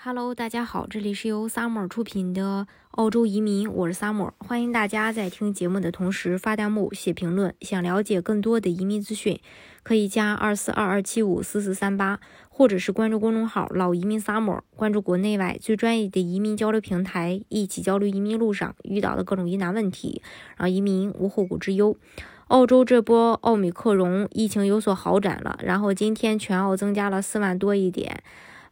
Hello，大家好，这里是由 Summer 出品的澳洲移民，我是 Summer，欢迎大家在听节目的同时发弹幕、写评论。想了解更多的移民资讯，可以加二四二二七五四四三八，或者是关注公众号“老移民 Summer”，关注国内外最专业的移民交流平台，一起交流移民路上遇到的各种疑难问题，让移民无后顾之忧。澳洲这波奥米克戎疫情有所好转了，然后今天全澳增加了四万多一点。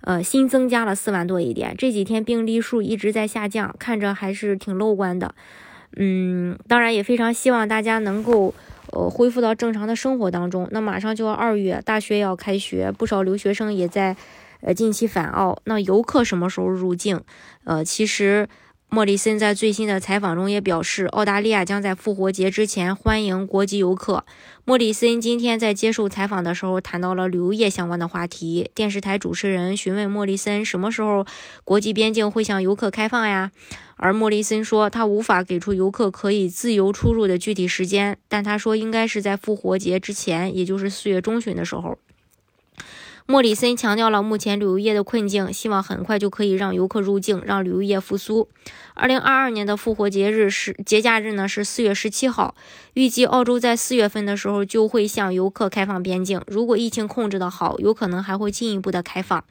呃，新增加了四万多一点，这几天病例数一直在下降，看着还是挺乐观的。嗯，当然也非常希望大家能够呃恢复到正常的生活当中。那马上就要二月，大学要开学，不少留学生也在呃近期返澳。那游客什么时候入境？呃，其实。莫里森在最新的采访中也表示，澳大利亚将在复活节之前欢迎国际游客。莫里森今天在接受采访的时候谈到了旅游业相关的话题。电视台主持人询问莫里森什么时候国际边境会向游客开放呀？而莫里森说，他无法给出游客可以自由出入的具体时间，但他说应该是在复活节之前，也就是四月中旬的时候。莫里森强调了目前旅游业的困境，希望很快就可以让游客入境，让旅游业复苏。二零二二年的复活节日是节假日呢，是四月十七号。预计澳洲在四月份的时候就会向游客开放边境，如果疫情控制的好，有可能还会进一步的开放。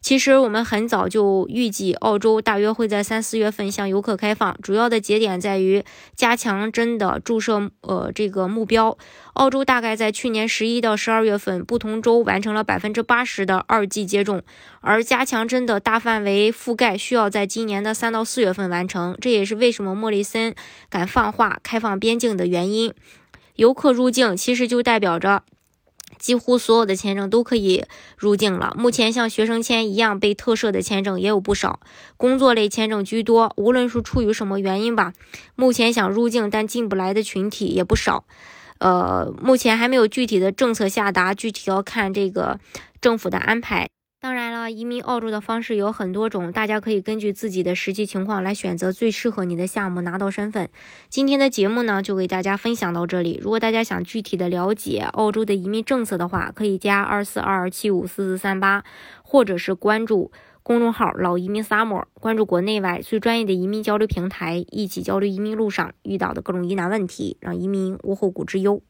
其实我们很早就预计，澳洲大约会在三四月份向游客开放，主要的节点在于加强针的注射，呃，这个目标。澳洲大概在去年十一到十二月份，不同州完成了百分之八十的二剂接种，而加强针的大范围覆盖需要在今年的三到四月份完成。这也是为什么莫里森敢放话开放边境的原因。游客入境其实就代表着。几乎所有的签证都可以入境了。目前像学生签一样被特赦的签证也有不少，工作类签证居多。无论是出于什么原因吧，目前想入境但进不来的群体也不少。呃，目前还没有具体的政策下达，具体要看这个政府的安排。当然了，移民澳洲的方式有很多种，大家可以根据自己的实际情况来选择最适合你的项目，拿到身份。今天的节目呢，就给大家分享到这里。如果大家想具体的了解澳洲的移民政策的话，可以加二四二二七五四四三八，或者是关注公众号“老移民 summer”，关注国内外最专业的移民交流平台，一起交流移民路上遇到的各种疑难问题，让移民无后顾之忧。